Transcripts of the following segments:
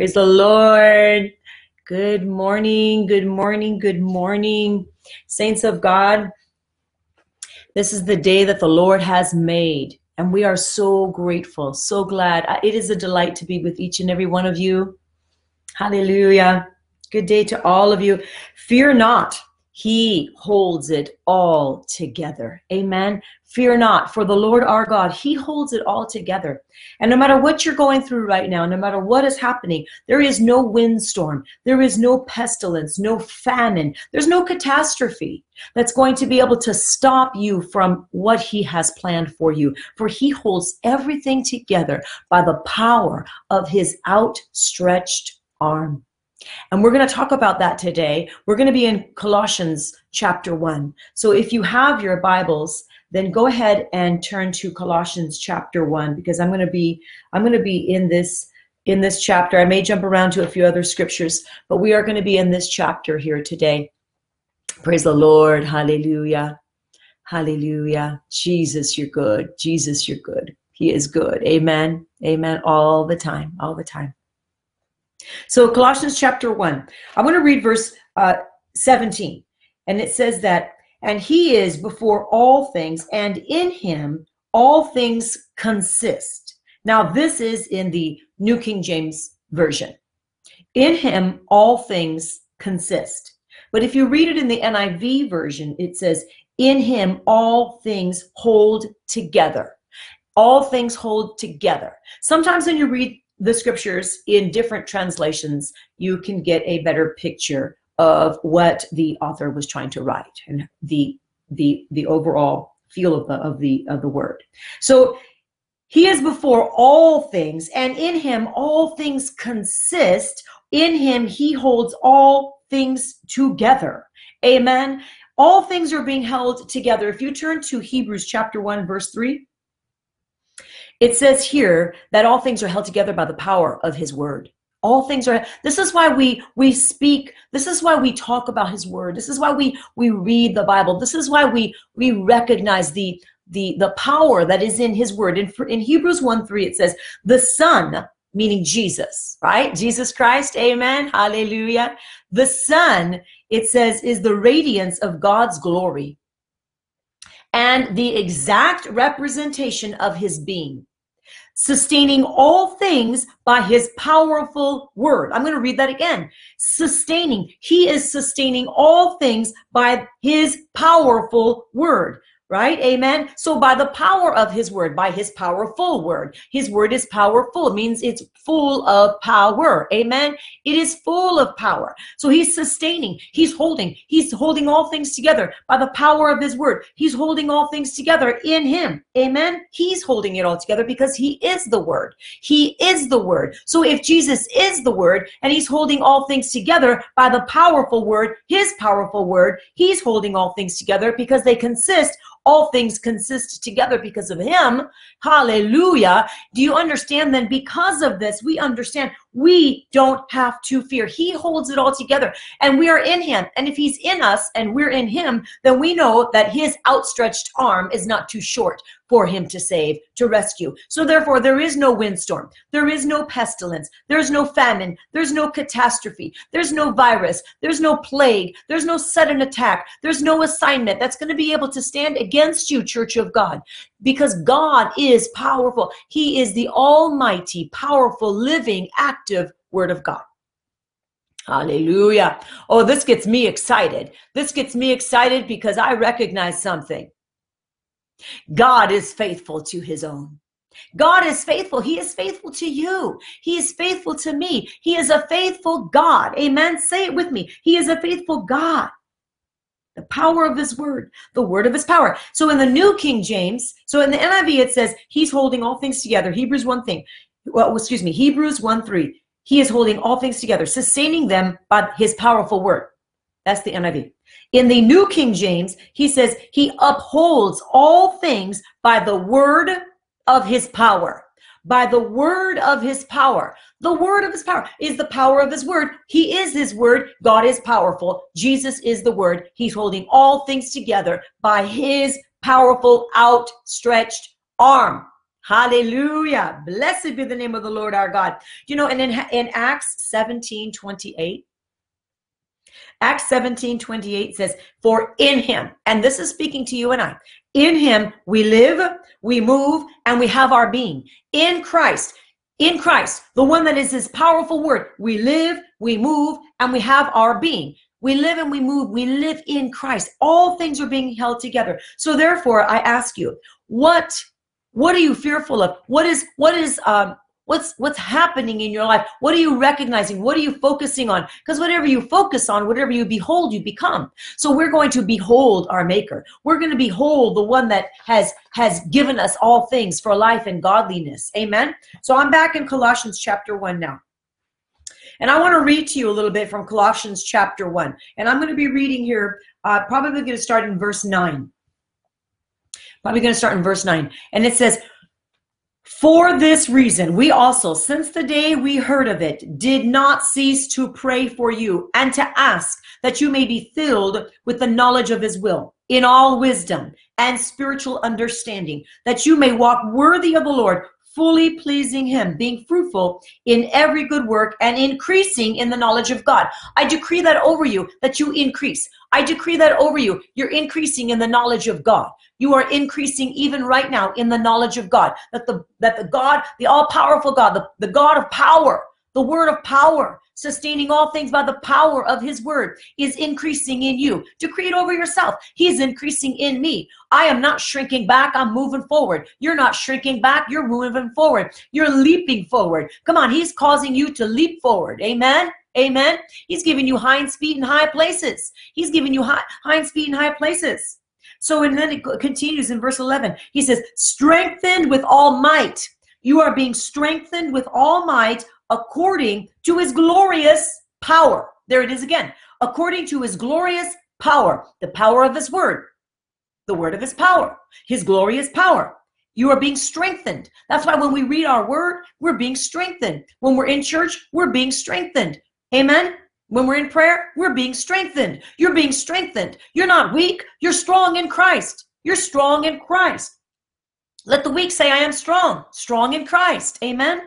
Praise the Lord. Good morning, good morning, good morning. Saints of God, this is the day that the Lord has made, and we are so grateful, so glad. Uh, It is a delight to be with each and every one of you. Hallelujah. Good day to all of you. Fear not, He holds it all together. Amen. Fear not, for the Lord our God, He holds it all together. And no matter what you're going through right now, no matter what is happening, there is no windstorm, there is no pestilence, no famine, there's no catastrophe that's going to be able to stop you from what He has planned for you. For He holds everything together by the power of His outstretched arm. And we're going to talk about that today. We're going to be in Colossians chapter 1. So if you have your Bibles, then go ahead and turn to Colossians chapter 1 because I'm going to be I'm going to be in this in this chapter. I may jump around to a few other scriptures, but we are going to be in this chapter here today. Praise the Lord. Hallelujah. Hallelujah. Jesus, you're good. Jesus, you're good. He is good. Amen. Amen. All the time. All the time. So, Colossians chapter 1, I want to read verse uh, 17. And it says that, and he is before all things, and in him all things consist. Now, this is in the New King James Version. In him all things consist. But if you read it in the NIV version, it says, in him all things hold together. All things hold together. Sometimes when you read the scriptures in different translations, you can get a better picture of what the author was trying to write and the the the overall feel of the of the of the word. So he is before all things, and in him all things consist. In him he holds all things together. Amen. All things are being held together. If you turn to Hebrews chapter 1, verse 3, it says here that all things are held together by the power of his word. All things are this is why we we speak this is why we talk about his word. This is why we we read the bible. This is why we we recognize the the the power that is in his word. In, in hebrews 1 3 it says the son meaning jesus right? Jesus christ amen hallelujah. The son it says is the radiance of god's glory and the exact representation of his being sustaining all things by his powerful word. I'm going to read that again. Sustaining. He is sustaining all things by his powerful word right? Amen. So by the power of his word, by his powerful word, his word is powerful. Means it's full of power. Amen. It is full of power. So he's sustaining, he's holding, he's holding all things together by the power of his word. He's holding all things together in him. Amen. He's holding it all together because he is the word. He is the word. So if Jesus is the word and he's holding all things together by the powerful word, his powerful word, he's holding all things together because they consist all things consist together because of him. Hallelujah. Do you understand then? Because of this, we understand we don't have to fear. He holds it all together and we are in him. And if he's in us and we're in him, then we know that his outstretched arm is not too short for him to save, to rescue. So therefore, there is no windstorm. There is no pestilence. There's no famine. There's no catastrophe. There's no virus. There's no plague. There's no sudden attack. There's no assignment that's going to be able to stand against you, Church of God, because God is powerful. He is the almighty, powerful, living, active Word of God. Hallelujah. Oh, this gets me excited. This gets me excited because I recognize something. God is faithful to his own. God is faithful. He is faithful to you. He is faithful to me. He is a faithful God. Amen. Say it with me. He is a faithful God. The power of his word, the word of his power. So in the New King James, so in the NIV, it says he's holding all things together. Hebrews 1 thing. Well, excuse me, Hebrews 1 3. He is holding all things together, sustaining them by his powerful word. That's the NIV. In the New King James, he says he upholds all things by the word of his power. By the word of his power. The word of his power is the power of his word. He is his word. God is powerful. Jesus is the word. He's holding all things together by his powerful outstretched arm. Hallelujah. Blessed be the name of the Lord our God. You know, and in, in Acts 17 28, Acts 17 28 says, For in him, and this is speaking to you and I, in him we live, we move, and we have our being. In Christ, in Christ, the one that is his powerful word, we live, we move, and we have our being. We live and we move. We live in Christ. All things are being held together. So therefore, I ask you, what what are you fearful of? What is what is um what's what's happening in your life? What are you recognizing? What are you focusing on? Because whatever you focus on, whatever you behold, you become. So we're going to behold our maker. We're going to behold the one that has has given us all things for life and godliness. Amen. So I'm back in Colossians chapter 1 now. And I want to read to you a little bit from Colossians chapter 1. And I'm going to be reading here, uh, probably going to start in verse 9. Probably going to start in verse 9. And it says, For this reason, we also, since the day we heard of it, did not cease to pray for you and to ask that you may be filled with the knowledge of his will in all wisdom and spiritual understanding, that you may walk worthy of the Lord, fully pleasing him, being fruitful in every good work and increasing in the knowledge of God. I decree that over you, that you increase. I decree that over you. You're increasing in the knowledge of God. You are increasing even right now in the knowledge of God. That the that the God, the all-powerful God, the, the God of power, the word of power, sustaining all things by the power of his word, is increasing in you. Decree it over yourself. He's increasing in me. I am not shrinking back. I'm moving forward. You're not shrinking back. You're moving forward. You're leaping forward. Come on. He's causing you to leap forward. Amen. Amen. He's giving you hind speed in high places. He's giving you high, hind speed in high places. So, and then it continues in verse 11. He says, strengthened with all might. You are being strengthened with all might according to his glorious power. There it is again. According to his glorious power, the power of his word, the word of his power, his glorious power. You are being strengthened. That's why when we read our word, we're being strengthened. When we're in church, we're being strengthened. Amen. When we're in prayer, we're being strengthened. You're being strengthened. You're not weak. You're strong in Christ. You're strong in Christ. Let the weak say, I am strong, strong in Christ. Amen.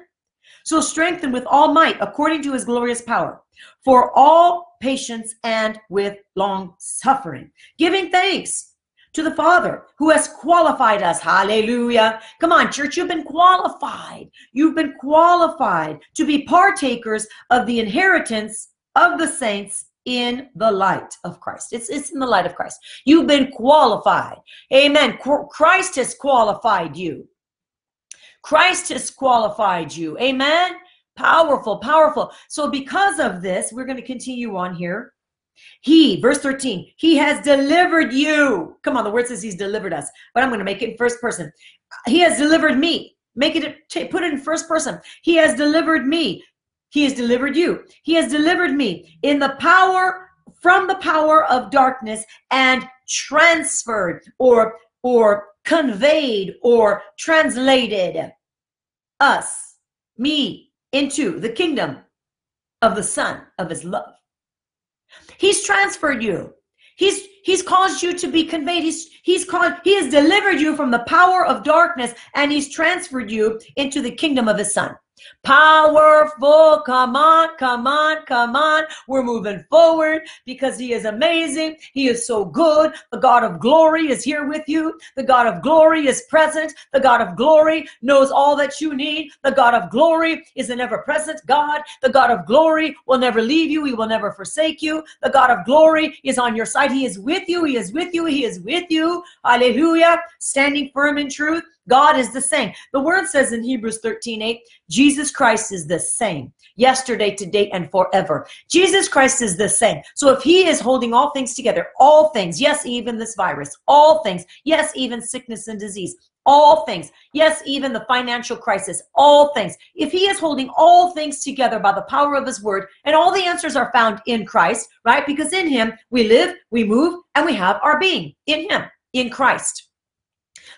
So strengthen with all might according to his glorious power for all patience and with long suffering, giving thanks to the Father who has qualified us. Hallelujah. Come on, church, you've been qualified. You've been qualified to be partakers of the inheritance of the saints in the light of Christ. It's, it's in the light of Christ. You've been qualified. Amen. Christ has qualified you. Christ has qualified you. Amen. Powerful, powerful. So, because of this, we're going to continue on here. He, verse 13, he has delivered you. Come on, the word says he's delivered us, but I'm going to make it in first person. He has delivered me. Make it, put it in first person. He has delivered me. He has delivered you. He has delivered me in the power, from the power of darkness and transferred or, or conveyed or translated us, me, into the kingdom of the Son of His love. He's transferred you. He's He's caused you to be conveyed. He's He's called He has delivered you from the power of darkness and He's transferred you into the kingdom of His Son. Powerful. Come on, come on, come on. We're moving forward because He is amazing. He is so good. The God of glory is here with you. The God of glory is present. The God of glory knows all that you need. The God of glory is an ever present God. The God of glory will never leave you. He will never forsake you. The God of glory is on your side. He is with you. He is with you. He is with you. Hallelujah. Standing firm in truth. God is the same. The word says in Hebrews 13 8, Jesus Christ is the same yesterday, today, and forever. Jesus Christ is the same. So if he is holding all things together, all things, yes, even this virus, all things, yes, even sickness and disease, all things, yes, even the financial crisis, all things. If he is holding all things together by the power of his word, and all the answers are found in Christ, right? Because in him we live, we move, and we have our being in him, in Christ.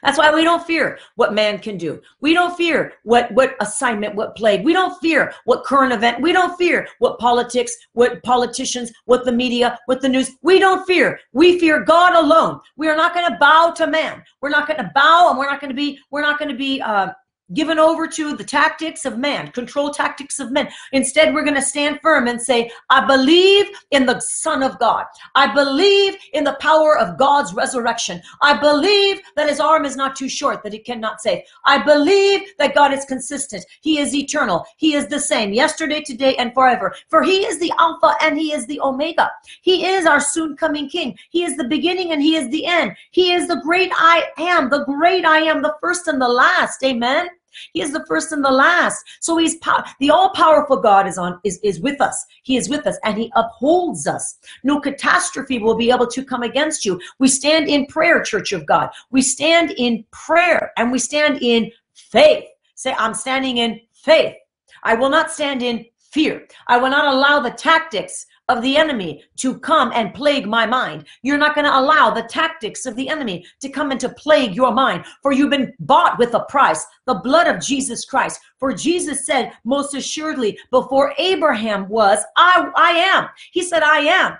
That's why we don't fear what man can do. We don't fear what, what assignment, what plague. We don't fear what current event. We don't fear what politics, what politicians, what the media, what the news. We don't fear. We fear God alone. We are not going to bow to man. We're not going to bow and we're not going to be, we're not going to be, uh, given over to the tactics of man, control tactics of men. Instead, we're going to stand firm and say, I believe in the Son of God. I believe in the power of God's resurrection. I believe that his arm is not too short, that he cannot save. I believe that God is consistent. He is eternal. He is the same yesterday, today, and forever. For he is the Alpha and he is the Omega. He is our soon coming King. He is the beginning and he is the end. He is the great I am, the great I am, the first and the last. Amen. He is the first and the last. So he's the all-powerful God is on is, is with us. He is with us and he upholds us. No catastrophe will be able to come against you. We stand in prayer, Church of God. We stand in prayer and we stand in faith. Say, I'm standing in faith. I will not stand in fear. I will not allow the tactics of the enemy to come and plague my mind. You're not going to allow the tactics of the enemy to come and to plague your mind, for you've been bought with a price, the blood of Jesus Christ. For Jesus said, most assuredly, before Abraham was, I, I am. He said, I am.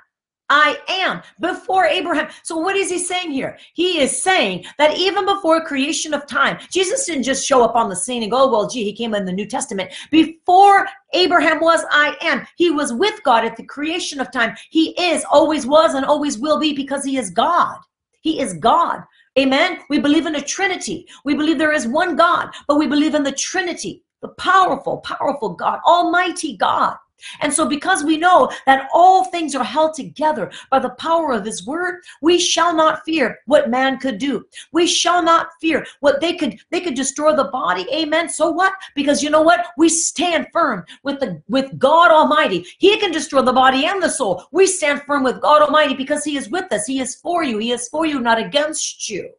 I am before Abraham. So what is he saying here? He is saying that even before creation of time, Jesus didn't just show up on the scene and go, oh, well, gee, he came in the New Testament. Before Abraham was, I am. He was with God at the creation of time. He is, always was, and always will be because he is God. He is God. Amen. We believe in a Trinity. We believe there is one God, but we believe in the Trinity, the powerful, powerful God, Almighty God. And so, because we know that all things are held together by the power of His Word, we shall not fear what man could do. We shall not fear what they could. They could destroy the body. Amen. So what? Because you know what? We stand firm with the with God Almighty. He can destroy the body and the soul. We stand firm with God Almighty because He is with us. He is for you. He is for you, not against you.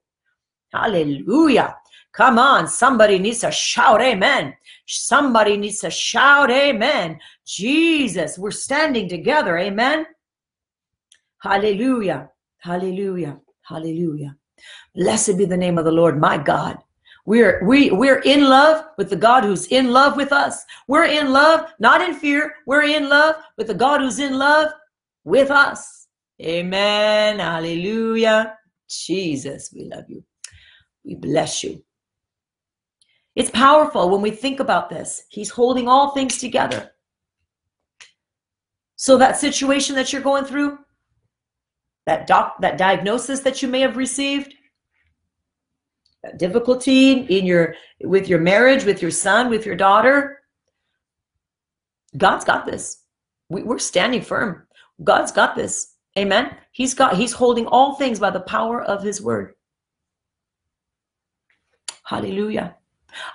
Hallelujah. Come on, somebody needs to shout amen. Somebody needs to shout amen. Jesus, we're standing together. Amen. Hallelujah. Hallelujah. Hallelujah. Blessed be the name of the Lord, my God. We're we we're in love with the God who's in love with us. We're in love, not in fear. We're in love with the God who's in love with us. Amen. Hallelujah. Jesus, we love you. We bless you. It's powerful when we think about this. He's holding all things together. So that situation that you're going through, that doc, that diagnosis that you may have received, that difficulty in your with your marriage, with your son, with your daughter, God's got this. We, we're standing firm. God's got this. Amen. He's got he's holding all things by the power of his word. Hallelujah.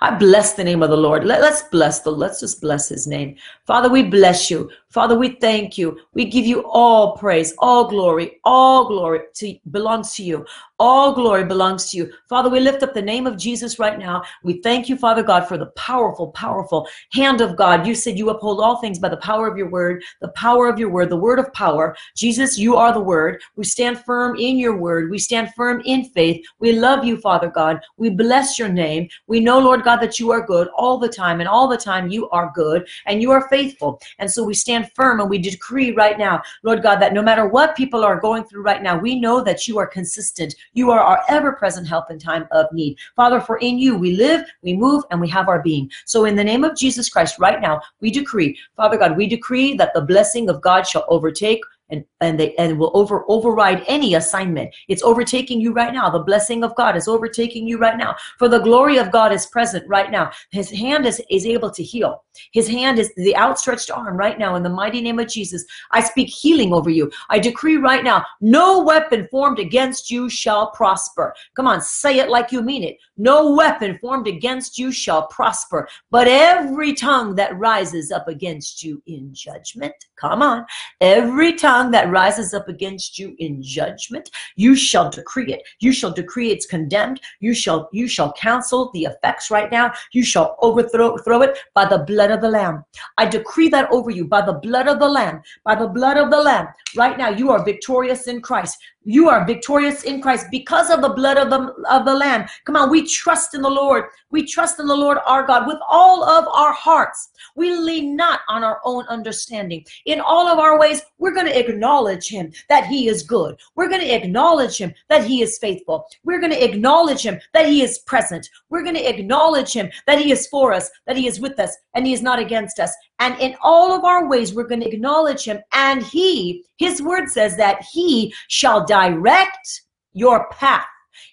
I bless the name of the Lord. Let, us bless the, let's just bless his name. Father, we bless you. Father, we thank you. We give you all praise, all glory, all glory to, belongs to you. All glory belongs to you. Father, we lift up the name of Jesus right now. We thank you, Father God, for the powerful, powerful hand of God. You said you uphold all things by the power of your word, the power of your word, the word of power. Jesus, you are the word. We stand firm in your word. We stand firm in faith. We love you, Father God. We bless your name. We know, Lord God, that you are good all the time, and all the time you are good and you are faithful. And so we stand firm and we decree right now, Lord God, that no matter what people are going through right now, we know that you are consistent. You are our ever present help in time of need. Father, for in you we live, we move, and we have our being. So in the name of Jesus Christ, right now, we decree, Father God, we decree that the blessing of God shall overtake and and they and will over override any assignment. It's overtaking you right now. The blessing of god is overtaking you right now. For the glory of god is present right now. His hand is is able to heal. His hand is the outstretched arm right now in the mighty name of jesus. I speak healing over you. I decree right now no weapon formed against you shall prosper. Come on say it like you mean it. No weapon formed against you shall prosper but every tongue that rises up against you in judgment. Come on. Every tongue that rises up against you in judgment, you shall decree it. You shall decree it's condemned. You shall you shall cancel the effects right now. You shall overthrow throw it by the blood of the Lamb. I decree that over you by the blood of the Lamb. By the blood of the Lamb. Right now, you are victorious in Christ. You are victorious in Christ because of the blood of the of the Lamb. Come on, we trust in the Lord. We trust in the Lord our God with all of our hearts. We lean not on our own understanding. In all of our ways, we're going to acknowledge him that he is good. We're going to acknowledge him that he is faithful. We're going to acknowledge him that he is present. We're going to acknowledge him that he is for us, that he is with us, and he is not against us. And in all of our ways, we're going to acknowledge him. And he, his word says that he shall direct your path.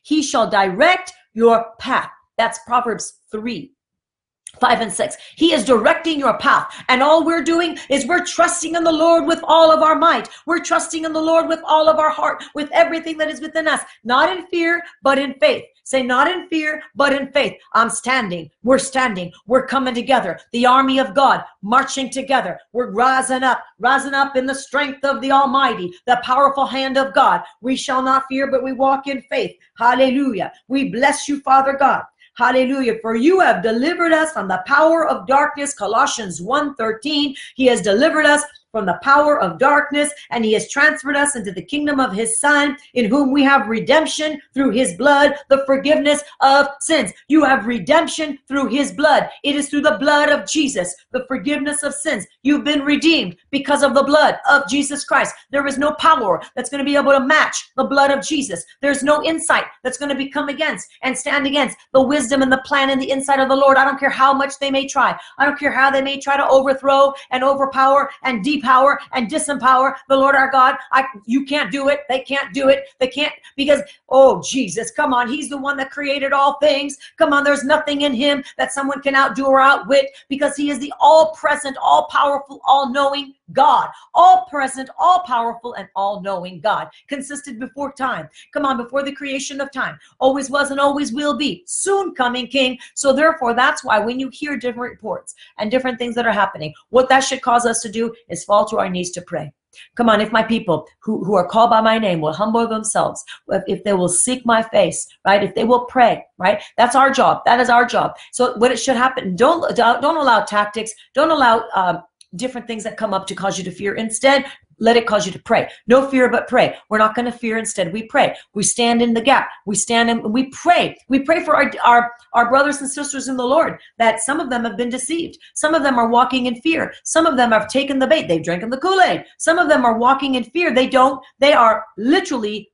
He shall direct your path. That's Proverbs 3 5 and 6. He is directing your path. And all we're doing is we're trusting in the Lord with all of our might. We're trusting in the Lord with all of our heart, with everything that is within us, not in fear, but in faith. Say, not in fear, but in faith. I'm standing. We're standing. We're coming together. The army of God marching together. We're rising up, rising up in the strength of the Almighty, the powerful hand of God. We shall not fear, but we walk in faith. Hallelujah. We bless you, Father God. Hallelujah. For you have delivered us from the power of darkness. Colossians 1:13. He has delivered us from the power of darkness, and he has transferred us into the kingdom of his son, in whom we have redemption through his blood, the forgiveness of sins. You have redemption through his blood. It is through the blood of Jesus, the forgiveness of sins. You've been redeemed because of the blood of Jesus Christ. There is no power that's going to be able to match the blood of Jesus. There's no insight that's going to be come against and stand against the wisdom and the plan in the inside of the Lord. I don't care how much they may try. I don't care how they may try to overthrow and overpower and deep depower and disempower the Lord our God. I you can't do it. They can't do it. They can't because oh Jesus, come on, he's the one that created all things. Come on, there's nothing in him that someone can outdo or outwit because he is the all-present, all-powerful, all-knowing God, all present, all powerful, and all knowing God, consisted before time. Come on, before the creation of time, always was and always will be, soon coming King. So, therefore, that's why when you hear different reports and different things that are happening, what that should cause us to do is fall to our knees to pray. Come on, if my people who, who are called by my name will humble themselves, if, they will seek my face, right? If they will pray, right? That's our job. That is our job. So what it should happen, don't don't, don't allow tactics, don't allow um, different things that come up to cause you to fear. Instead, let it cause you to pray. No fear, but pray. We're not going to fear. Instead, we pray. We stand in the gap. We stand and we pray. We pray for our, our, our brothers and sisters in the Lord that some of them have been deceived. Some of them are walking in fear. Some of them have taken the bait. They've drinking the Kool-Aid. Some of them are walking in fear. They don't, they are literally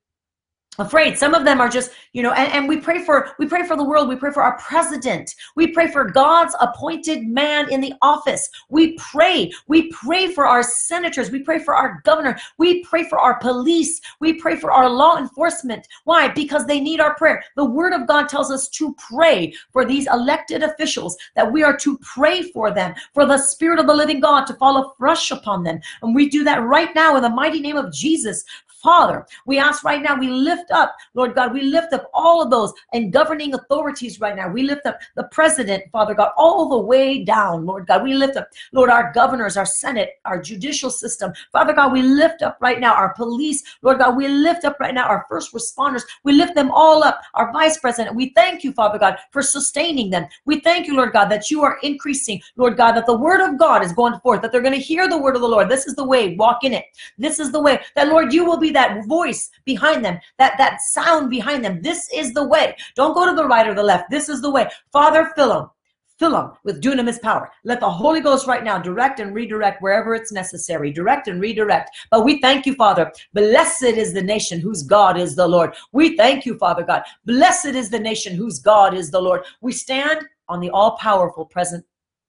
afraid. Some of them are just you know and, and we pray for we pray for the world. We pray for our president. We pray for god's appointed man in the office. We pray. We pray for our senators. We pray for our governor. We pray for our police. We pray for our law enforcement. Why? Because they need our prayer. The word of god tells us to pray for these elected officials that we are to pray for them for the spirit of the living god to fall afresh upon them. And we do that right now in the mighty name of jesus Father, we ask right now, we lift up, Lord God, we lift up all of those and governing authorities right now. We lift up the president, Father God, all the way down, Lord God. We lift up, Lord, our governors, our Senate, our judicial system. Father God, we lift up right now our police, Lord God, we lift up right now our first responders. We lift them all up, our vice president. We thank you, Father God, for sustaining them. We thank you, Lord God, that you are increasing, Lord God, that the word of God is going forth, that they're going to hear the word of the Lord. This is the way, walk in it. This is the way that, Lord, you will be that voice behind them, that that sound behind them. This is the way. Don't go to the right or the left. This is the way. Father, fill them. Fill them with dunamis power. Let the Holy Ghost right now direct and redirect wherever it's necessary. Direct and redirect. But we thank you, Father. Blessed is the nation whose God is the Lord. We thank you, Father God. Blessed is the nation whose God is the Lord. We stand on the all powerful present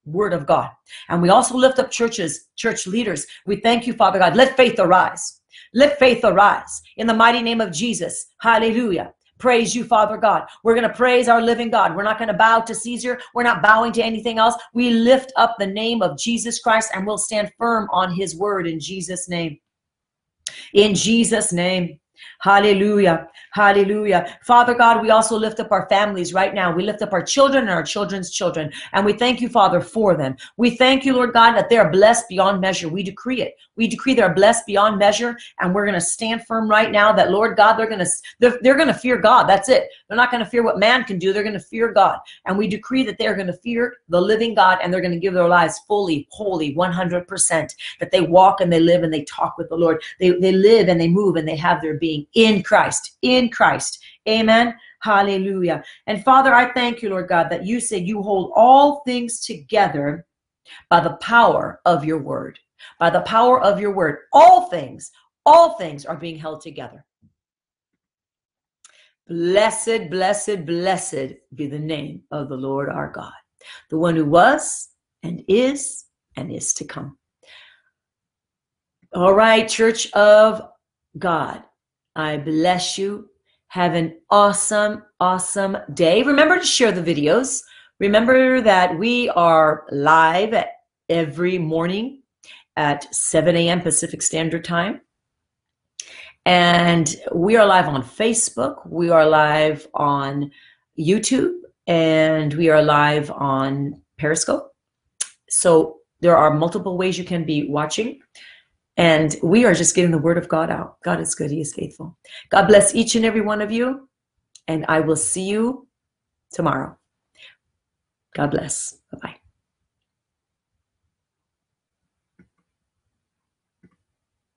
word of God. And we also lift up churches, church leaders. We thank you, Father God. Let faith arise. Let faith arise in the mighty name of Jesus. Hallelujah. Praise you, Father God. We're going to praise our living God. We're not going to bow to Caesar. We're not bowing to anything else. We lift up the name of Jesus Christ and we'll stand firm on his word in Jesus' name. In Jesus' name. Hallelujah. Hallelujah. Father God, we also lift up our families right now. We lift up our children and our children's children. And we thank you, Father, for them. We thank you, Lord God, that they are blessed beyond measure. We decree it. We decree they're blessed beyond measure. And we're going to stand firm right now that, Lord God, they're going to they're, they're going to fear God. That's it. They're not going to fear what man can do. They're going to fear God. And we decree that they're going to fear the living God and they're going to give their lives fully, wholly, 100%. That they walk and they live and they talk with the Lord. They, they live and they move and they have their being in Christ, in Christ. Amen. Hallelujah. And Father, I thank you, Lord God, that you said you hold all things together by the power of your word. By the power of your word. All things, all things are being held together. Blessed, blessed, blessed be the name of the Lord our God, the one who was and is and is to come. All right, Church of God, I bless you. Have an awesome, awesome day. Remember to share the videos. Remember that we are live every morning at 7 a.m. Pacific Standard Time. And we are live on Facebook, we are live on YouTube, and we are live on Periscope. So there are multiple ways you can be watching. And we are just getting the word of God out. God is good, He is faithful. God bless each and every one of you. And I will see you tomorrow. God bless. Bye bye.